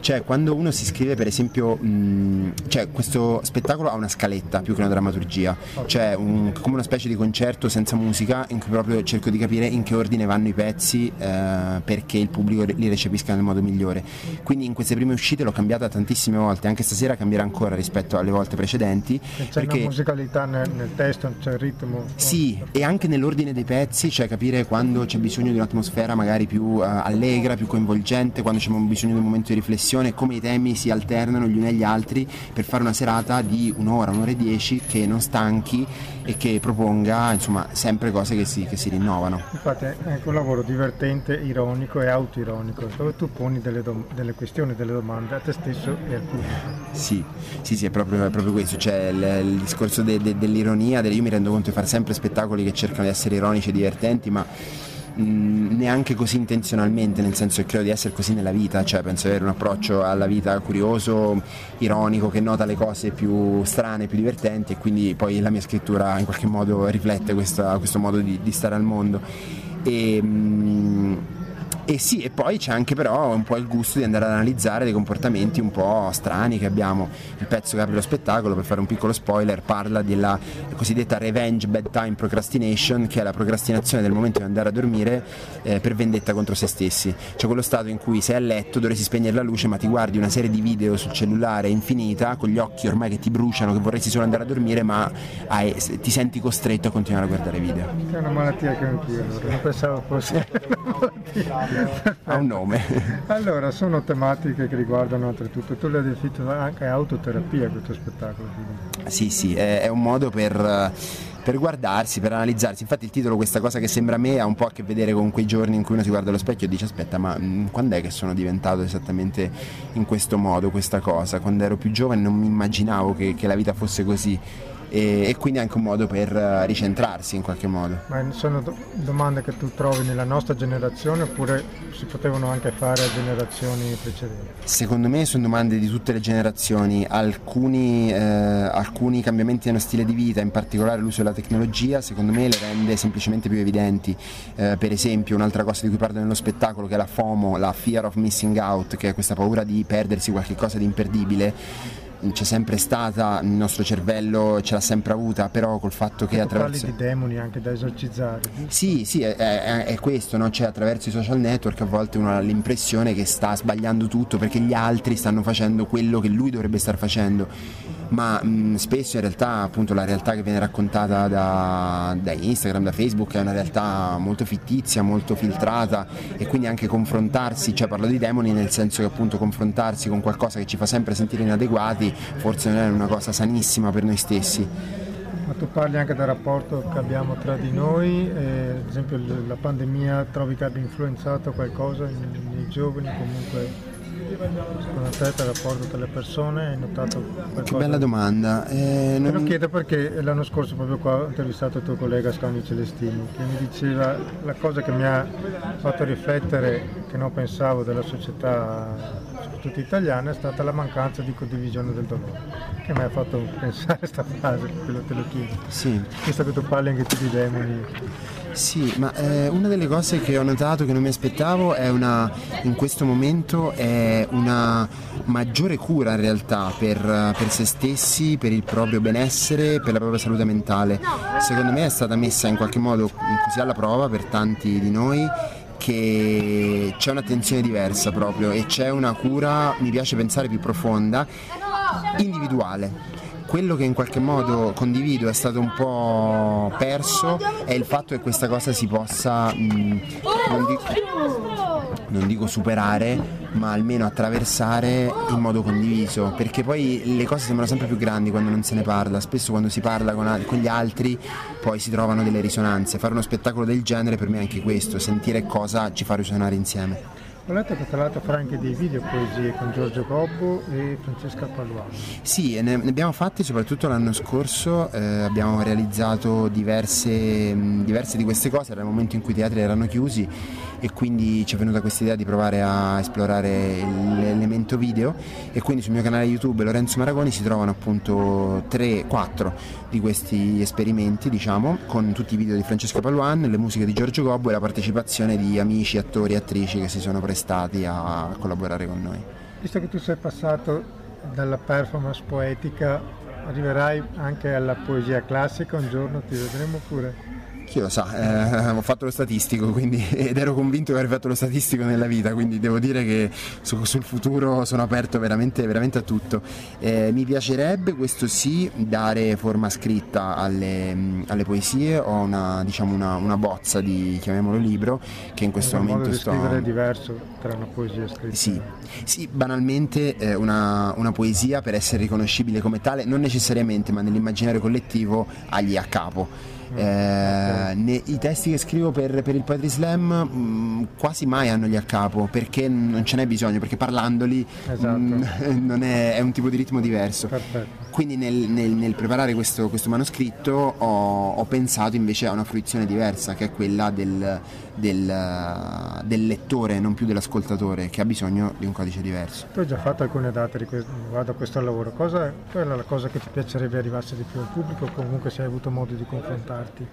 cioè quando uno si scrive per esempio, mh, cioè questo spettacolo ha una scaletta più che una drammaturgia, okay. cioè un, come una specie di concerto senza musica in cui proprio cerco di capire in che ordine vanno i pezzi eh, perché il pubblico li recepisca nel modo migliore. Quindi in queste prime uscite l'ho cambiata tantissime volte, anche stasera cambierà ancora rispetto alle volte precedenti. C'è perché... una musicalità nel, nel testo testo, c'è il ritmo. Sì, e anche nell'ordine dei pezzi, cioè capire quando c'è bisogno di un'atmosfera magari più uh, allegra, più coinvolgente, quando c'è bisogno di un momento di riflessione, come i temi si alternano gli uni agli altri per fare una serata di un'ora, un'ora e dieci che non stanchi e che proponga insomma sempre cose che si, che si rinnovano. Infatti è anche un lavoro divertente, ironico e autoironico, dove tu poni delle, dom- delle questioni, delle domande a te stesso e al pubblico. Sì, sì, sì, è proprio, è proprio questo, cioè il, il discorso de- de- dell'ironia, io mi rendo conto di fare sempre spettacoli che cercano di essere ironici e divertenti, ma neanche così intenzionalmente, nel senso che credo di essere così nella vita, cioè penso di avere un approccio alla vita curioso, ironico, che nota le cose più strane, più divertenti e quindi poi la mia scrittura in qualche modo riflette questa, questo modo di, di, stare al mondo. E, mh, e sì, e poi c'è anche però un po' il gusto di andare ad analizzare dei comportamenti un po' strani che abbiamo. Il pezzo che apre lo spettacolo, per fare un piccolo spoiler, parla della cosiddetta revenge bedtime procrastination, che è la procrastinazione del momento di andare a dormire eh, per vendetta contro se stessi. Cioè quello stato in cui sei a letto, dovresti spegnere la luce, ma ti guardi una serie di video sul cellulare infinita, con gli occhi ormai che ti bruciano, che vorresti solo andare a dormire, ma hai, ti senti costretto a continuare a guardare video. È una malattia che anch'io, non pensavo fosse ha un nome. allora, sono tematiche che riguardano oltretutto, tu le hai definito anche autoterapia questo spettacolo. Sì, sì, è, un modo per per guardarsi, per analizzarsi. Infatti il titolo, questa cosa che sembra a me, ha un po' a che vedere con quei giorni in cui uno si guarda allo specchio e dice aspetta, ma mm, quando è che sono diventato esattamente in questo modo, questa cosa? Quando ero più giovane non mi immaginavo che, che la vita fosse così e, e, quindi anche un modo per ricentrarsi in qualche modo. Ma sono do- domande che tu trovi nella nostra generazione oppure si potevano anche fare a generazioni precedenti? Secondo me sono domande di tutte le generazioni, alcuni, eh, alcuni cambiamenti nello stile di vita, in particolare l'uso della tecnologia, secondo me le rende semplicemente più evidenti. Eh, per esempio un'altra cosa di cui parlo nello spettacolo che è la FOMO, la Fear of Missing Out, che è questa paura di perdersi qualche cosa di imperdibile c'è sempre stata nel nostro cervello, ce l'ha sempre avuta, però col fatto che attraverso... Parli di demoni anche da esorcizzare. Sì, sì, è, è, è questo, no? cioè attraverso i social network a volte uno ha l'impressione che sta sbagliando tutto perché gli altri stanno facendo quello che lui dovrebbe star facendo ma mh, spesso in realtà appunto la realtà che viene raccontata da, da, Instagram, da Facebook è una realtà molto fittizia, molto filtrata e quindi anche confrontarsi, cioè parlo di demoni nel senso che appunto confrontarsi con qualcosa che ci fa sempre sentire inadeguati forse non è una cosa sanissima per noi stessi. Ma tu parli anche del rapporto che abbiamo tra di noi, eh, ad esempio la pandemia trovi che abbia influenzato qualcosa nei giovani comunque Secondo te il rapporto tra le persone hai notato qualcosa? Che bella domanda. Eh, non... Te lo chiedo perché l'anno scorso proprio qua ho intervistato il tuo collega Scani Celestini che mi diceva la cosa che mi ha fatto riflettere che non pensavo della società soprattutto italiana è stata la mancanza di condivisione del dolore che mi ha fatto pensare a questa frase, quello te lo chiedo. Sì. Visto che tu parli anche tu di demoni. Sì, ma eh, una delle cose che ho notato che non mi aspettavo è una, in questo momento è una maggiore cura in realtà per, per, se stessi, per il proprio benessere, per la propria salute mentale. Secondo me è stata messa in qualche modo così alla prova per tanti di noi che c'è un'attenzione diversa proprio e c'è una cura, mi piace pensare, più profonda, individuale quello che in qualche modo condivido è stato un po' perso è il fatto che questa cosa si possa, mh, non, dico, non dico superare, ma almeno attraversare in modo condiviso, perché poi le cose sembrano sempre più grandi quando non se ne parla, spesso quando si parla con, con, gli altri poi si trovano delle risonanze, fare uno spettacolo del genere per me è anche questo, sentire cosa ci fa risuonare insieme. Ho letto che tra l'altro farà anche dei video poesie con Giorgio Gobbo e Francesca Paluano. Sì, ne, abbiamo fatti soprattutto l'anno scorso, eh, abbiamo realizzato diverse, diverse, di queste cose, era il momento in cui i teatri erano chiusi e quindi ci è venuta questa idea di provare a esplorare l'elemento video e quindi sul mio canale YouTube Lorenzo Maragoni si trovano appunto 3-4 di questi esperimenti diciamo con tutti i video di Francesca Paluan, le musiche di Giorgio Gobbo e la partecipazione di amici, attori e attrici che si sono prestati a collaborare con noi. Visto che tu sei passato dalla performance poetica, arriverai anche alla poesia classica un giorno, ti vedremo pure? Chi lo sa, eh, ho fatto lo statistico quindi, ed ero convinto di aver fatto lo statistico nella vita, quindi devo dire che su, sul futuro sono aperto veramente, veramente a tutto. Eh, mi piacerebbe, questo sì, dare forma scritta alle, alle poesie, ho una, diciamo una, una, bozza di, chiamiamolo libro, che in questo momento modo di sto... scrivere è diverso tra una poesia scritta. Sì, sì banalmente eh, una, una poesia per essere riconoscibile come tale, non necessariamente, ma nell'immaginario collettivo agli a capo eh, ne, I testi che scrivo per, per il Poetry Slam mh, mm, quasi mai hanno gli a capo perché non ce n'è bisogno, perché parlandoli esatto. mh, mm, è, è, un tipo di ritmo diverso. Perfetto. Quindi nel, nel, nel preparare questo, questo manoscritto ho, ho, pensato invece a una fruizione diversa che è quella del, del, del, lettore, non più dell'ascoltatore, che ha bisogno di un codice diverso. Tu hai già fatto alcune date riguardo a questo lavoro, cosa, qual è la cosa che ti piacerebbe arrivasse di più al pubblico o comunque se hai avuto modo di confrontarti?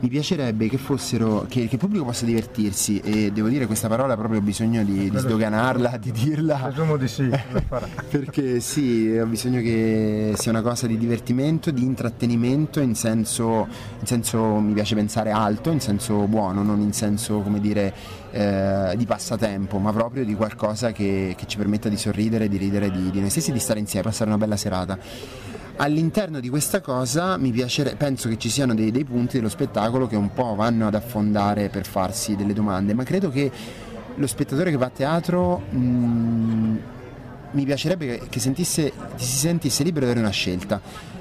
Mi piacerebbe che fossero, che, che il pubblico possa divertirsi e devo dire questa parola proprio ho bisogno di, di sdoganarla, di dirla. Presumo di sì. Perché sì, ho bisogno che sia una cosa di divertimento, di intrattenimento in senso, in senso mi piace pensare alto, in senso buono, non in senso senso come dire eh, di passatempo, ma proprio di qualcosa che, che, ci permetta di sorridere, di ridere di, di noi stessi, di stare insieme, passare una bella serata. All'interno di questa cosa mi piacerebbe, penso che ci siano dei, dei punti dello spettacolo che un po' vanno ad affondare per farsi delle domande, ma credo che lo spettatore che va a teatro mh, mi piacerebbe che sentisse, si sentisse libero di avere una scelta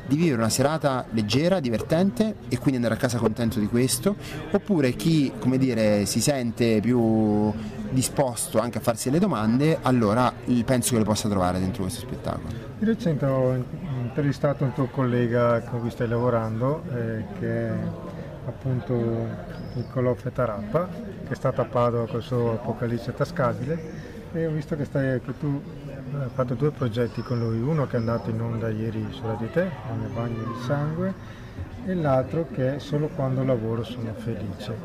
di vivere una serata leggera, divertente e quindi andare a casa contento di questo, oppure chi come dire, si sente più disposto anche a farsi le domande, allora penso che le possa trovare dentro questo spettacolo. Di recente ho intervistato un tuo collega con cui stai lavorando, eh, che è appunto Niccolò Fetarappa, che è stato a Padova col suo Apocalisse tascabile e ho visto che, stai, che tu hai fatto due progetti con lui, uno che è andato in onda ieri su Radio Te, mio bagno di sangue, e l'altro che è Solo quando lavoro sono felice.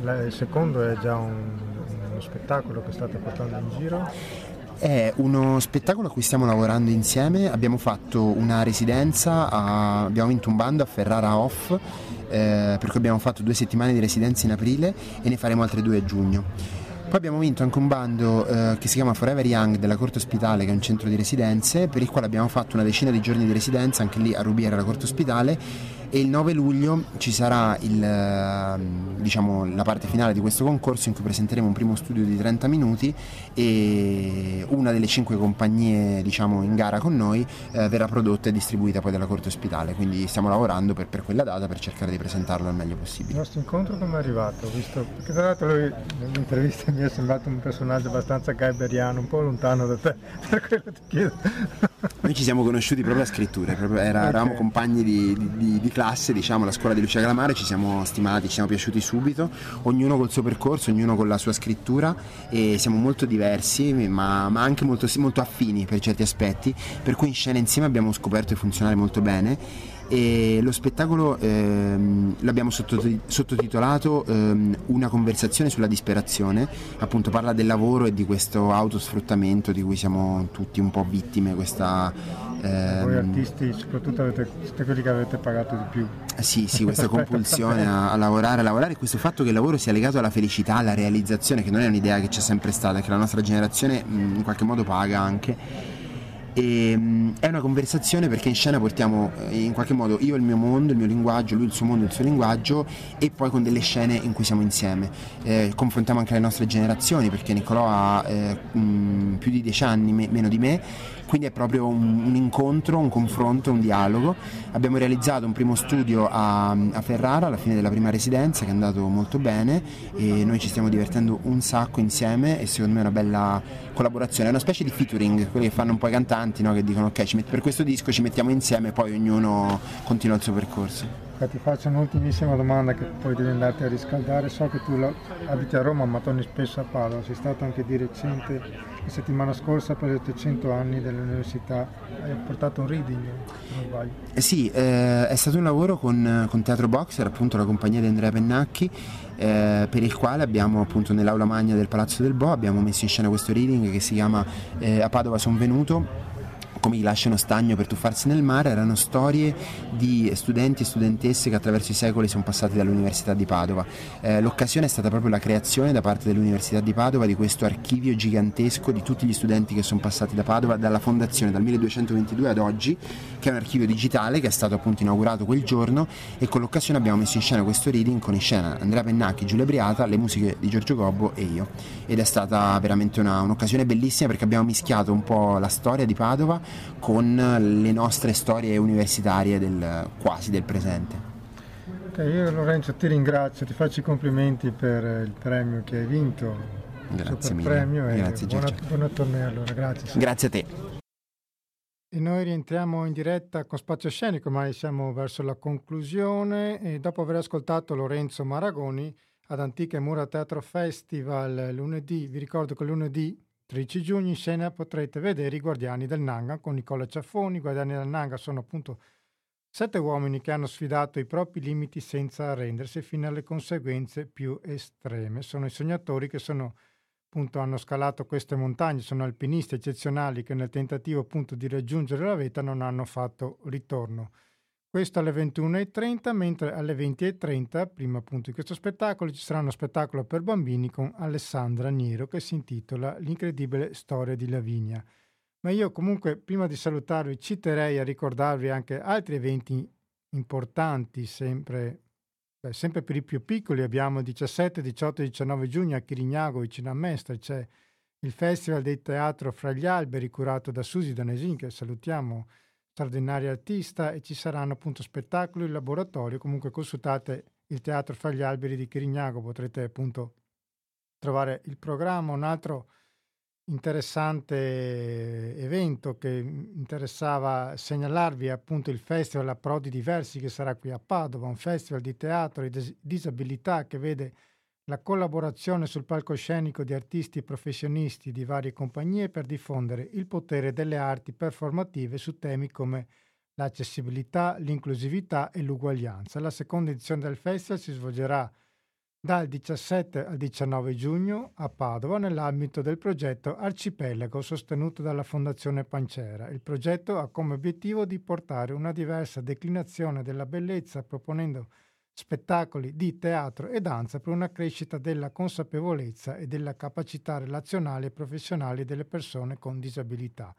Il secondo è già un, uno spettacolo che state portando in giro. È uno spettacolo a cui stiamo lavorando insieme, abbiamo fatto una residenza, a, abbiamo vinto un bando a Ferrara Off, eh, per cui abbiamo fatto due settimane di residenza in aprile e ne faremo altre due a giugno. Poi abbiamo vinto anche un bando eh, che si chiama Forever Young della Corte Ospitale, che è un centro di residenze, per il quale abbiamo fatto una decina di giorni di residenza anche lì a Rubiera, la Corte Ospitale e il 9 luglio ci sarà il, ehm, diciamo, la parte finale di questo concorso in cui presenteremo un primo studio di 30 minuti e una delle cinque compagnie diciamo, in gara con noi eh, verrà prodotta e distribuita poi dalla Corte Ospitale, quindi stiamo lavorando per, per, quella data per cercare di presentarlo al meglio possibile. Il nostro incontro come è arrivato? Visto, perché tra l'altro lui nell'intervista mi è sembrato un personaggio abbastanza gaiberiano, un po' lontano da te, per quello ti chiedo. Noi ci siamo conosciuti proprio a scritture, proprio, era, okay. eravamo compagni di, di, di, di classe, diciamo, la scuola di Lucia Calamare, ci siamo stimati, ci siamo piaciuti subito, ognuno col suo percorso, ognuno con la sua scrittura e siamo molto diversi ma, ma anche molto, molto affini per certi aspetti, per cui in scena insieme abbiamo scoperto di funzionare molto bene e lo spettacolo ehm, l'abbiamo sottotitolato ehm, Una conversazione sulla disperazione, appunto parla del lavoro e di questo autosfruttamento di cui siamo tutti un po' vittime, questa... Ehm, Voi artisti soprattutto avete, siete quelli che avete pagato di più. Sì, sì, questa compulsione a, a, lavorare, a lavorare, questo fatto che il lavoro sia legato alla felicità, alla realizzazione, che non è un'idea che c'è sempre stata, che la nostra generazione mh, in qualche modo paga anche e, um, è una conversazione perché in scena portiamo eh, in qualche modo io il mio mondo, il mio linguaggio, lui il suo mondo, il suo linguaggio e poi con delle scene in cui siamo insieme. Eh, confrontiamo anche le nostre generazioni perché Niccolò ha eh, mh, mm, più di dieci anni me- meno di me quindi è proprio un, un, incontro, un confronto, un dialogo. Abbiamo realizzato un primo studio a, a, Ferrara alla fine della prima residenza che è andato molto bene e noi ci stiamo divertendo un sacco insieme e secondo me è una bella collaborazione, è una specie di featuring, quelli che fanno un po' i cantanti no? che dicono ok met- per questo disco ci mettiamo insieme e poi ognuno continua il suo percorso. Ti faccio un'ultimissima domanda che poi devi andarti a riscaldare. So che tu abiti a Roma ma torni spesso a Padova, sei stato anche di recente la settimana scorsa per gli 800 anni dell'università hai portato un reading, se non sbaglio. Eh sì, eh, è stato un lavoro con, con, Teatro Boxer, appunto la compagnia di Andrea Pennacchi, eh, per il quale abbiamo appunto nell'aula magna del Palazzo del Bo abbiamo messo in scena questo reading che si chiama eh, A Padova son venuto come gli lasciano stagno per tuffarsi nel mare, erano storie di studenti e studentesse che attraverso i secoli sono passati dall'Università di Padova. Eh, l'occasione è stata proprio la creazione da parte dell'Università di Padova di questo archivio gigantesco di tutti gli studenti che sono passati da Padova dalla fondazione dal 1222 ad oggi, che è un archivio digitale che è stato appunto inaugurato quel giorno e con l'occasione abbiamo messo in scena questo reading con in scena Andrea Pennacchi, Giulia Briata, le musiche di Giorgio Gobbo e io. Ed è stata veramente una, un'occasione bellissima perché abbiamo mischiato un po' la storia di Padova con le nostre storie universitarie del, quasi del presente. Okay, io Lorenzo ti ringrazio, ti faccio i complimenti per il premio che hai vinto. Grazie mille. Premio grazie, buona, buona torneo allora, grazie. Grazie a te. E noi rientriamo in diretta con Spazio Scenico, ma siamo verso la conclusione e dopo aver ascoltato Lorenzo Maragoni ad Antiche Mura Teatro Festival lunedì, vi ricordo che lunedì 13 giugno in scena potrete vedere i Guardiani del Nanga con Nicola Ciaffoni. I Guardiani del Nanga sono appunto sette uomini che hanno sfidato i propri limiti senza arrendersi fino alle conseguenze più estreme. Sono i sognatori che sono, appunto, hanno scalato queste montagne, sono alpinisti eccezionali che nel tentativo appunto di raggiungere la vetta non hanno fatto ritorno. Questo alle 21.30, mentre alle 20.30, prima appunto di questo spettacolo, ci sarà uno spettacolo per bambini con Alessandra Niero che si intitola L'incredibile storia di Lavinia. Ma io comunque, prima di salutarvi, ci terrei a ricordarvi anche altri eventi importanti, sempre, beh, sempre per i più piccoli. Abbiamo il 17, 18 e 19 giugno a Chirignago, vicino a Mestre, c'è il Festival del Teatro Fra gli Alberi curato da Susi Danesin, che salutiamo, straordinaria artista, e ci saranno appunto spettacoli, laboratorio, comunque consultate il Teatro Fra gli Alberi di Chirignago, potrete appunto trovare il programma, un altro interessante evento che interessava segnalarvi è appunto il Festival Approdi Diversi che sarà qui a Padova, un festival di teatro e dis- disabilità che vede la collaborazione sul palcoscenico di artisti e professionisti di varie compagnie per diffondere il potere delle arti performative su temi come l'accessibilità, l'inclusività e l'uguaglianza. La seconda edizione del festival si svolgerà dal 17 al 19 giugno a Padova nell'ambito del progetto Arcipelago sostenuto dalla Fondazione Pancera. Il progetto ha come obiettivo di portare una diversa declinazione della bellezza proponendo spettacoli di teatro e danza per una crescita della consapevolezza e della capacità relazionale e professionale delle persone con disabilità.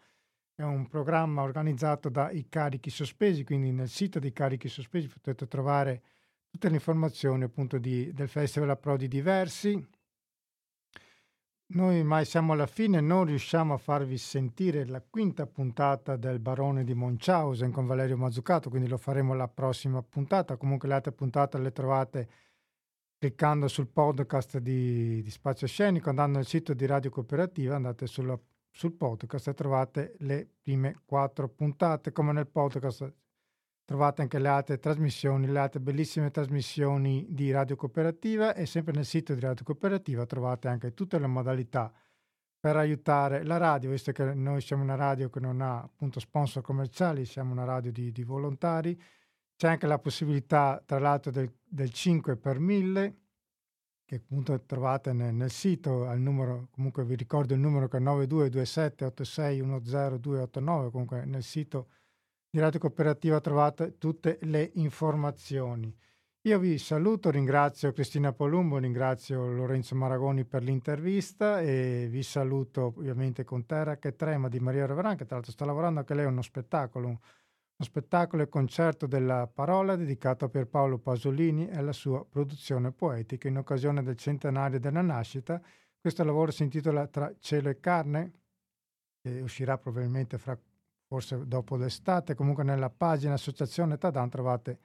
È un programma organizzato da I Carichi Sospesi, quindi nel sito dei Carichi Sospesi potete trovare tutte le informazioni appunto di, del Festival Approdi Diversi. Noi mai siamo alla fine, non riusciamo a farvi sentire la quinta puntata del Barone di Munchausen con Valerio Mazzucato, quindi lo faremo la prossima puntata. Comunque le altre puntate le trovate cliccando sul podcast di, di Spazio Scenico, andando al sito di Radio Cooperativa, andate sulla, sul podcast e trovate le prime quattro puntate. Come nel podcast Trovate anche le altre trasmissioni, le altre bellissime trasmissioni di Radio Cooperativa e sempre nel sito di Radio Cooperativa trovate anche tutte le modalità per aiutare la radio, visto che noi siamo una radio che non ha appunto sponsor commerciali, siamo una radio di, di volontari. C'è anche la possibilità, tra l'altro, del, del 5 per 1000 che appunto trovate nel, nel, sito al numero, comunque vi ricordo il numero che è 9227 86 10289, comunque nel sito di Radio Cooperativa trovate tutte le informazioni. Io vi saluto, ringrazio Cristina Polumbo, ringrazio Lorenzo Maragoni per l'intervista e vi saluto ovviamente con Terra che trema di Maria Reveran, che tra l'altro sta lavorando anche lei a uno spettacolo, uno spettacolo e concerto della parola dedicato a Pierpaolo Pasolini e alla sua produzione poetica in occasione del centenario della nascita. Questo lavoro si intitola Tra cielo e carne e uscirà probabilmente fra forse dopo l'estate, comunque nella pagina Associazione Tadan trovate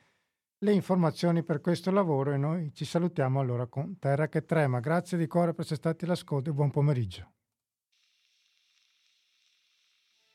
le informazioni per questo lavoro e noi ci salutiamo allora con Terra che trema. Grazie di cuore per essere stati all'ascolto e buon pomeriggio.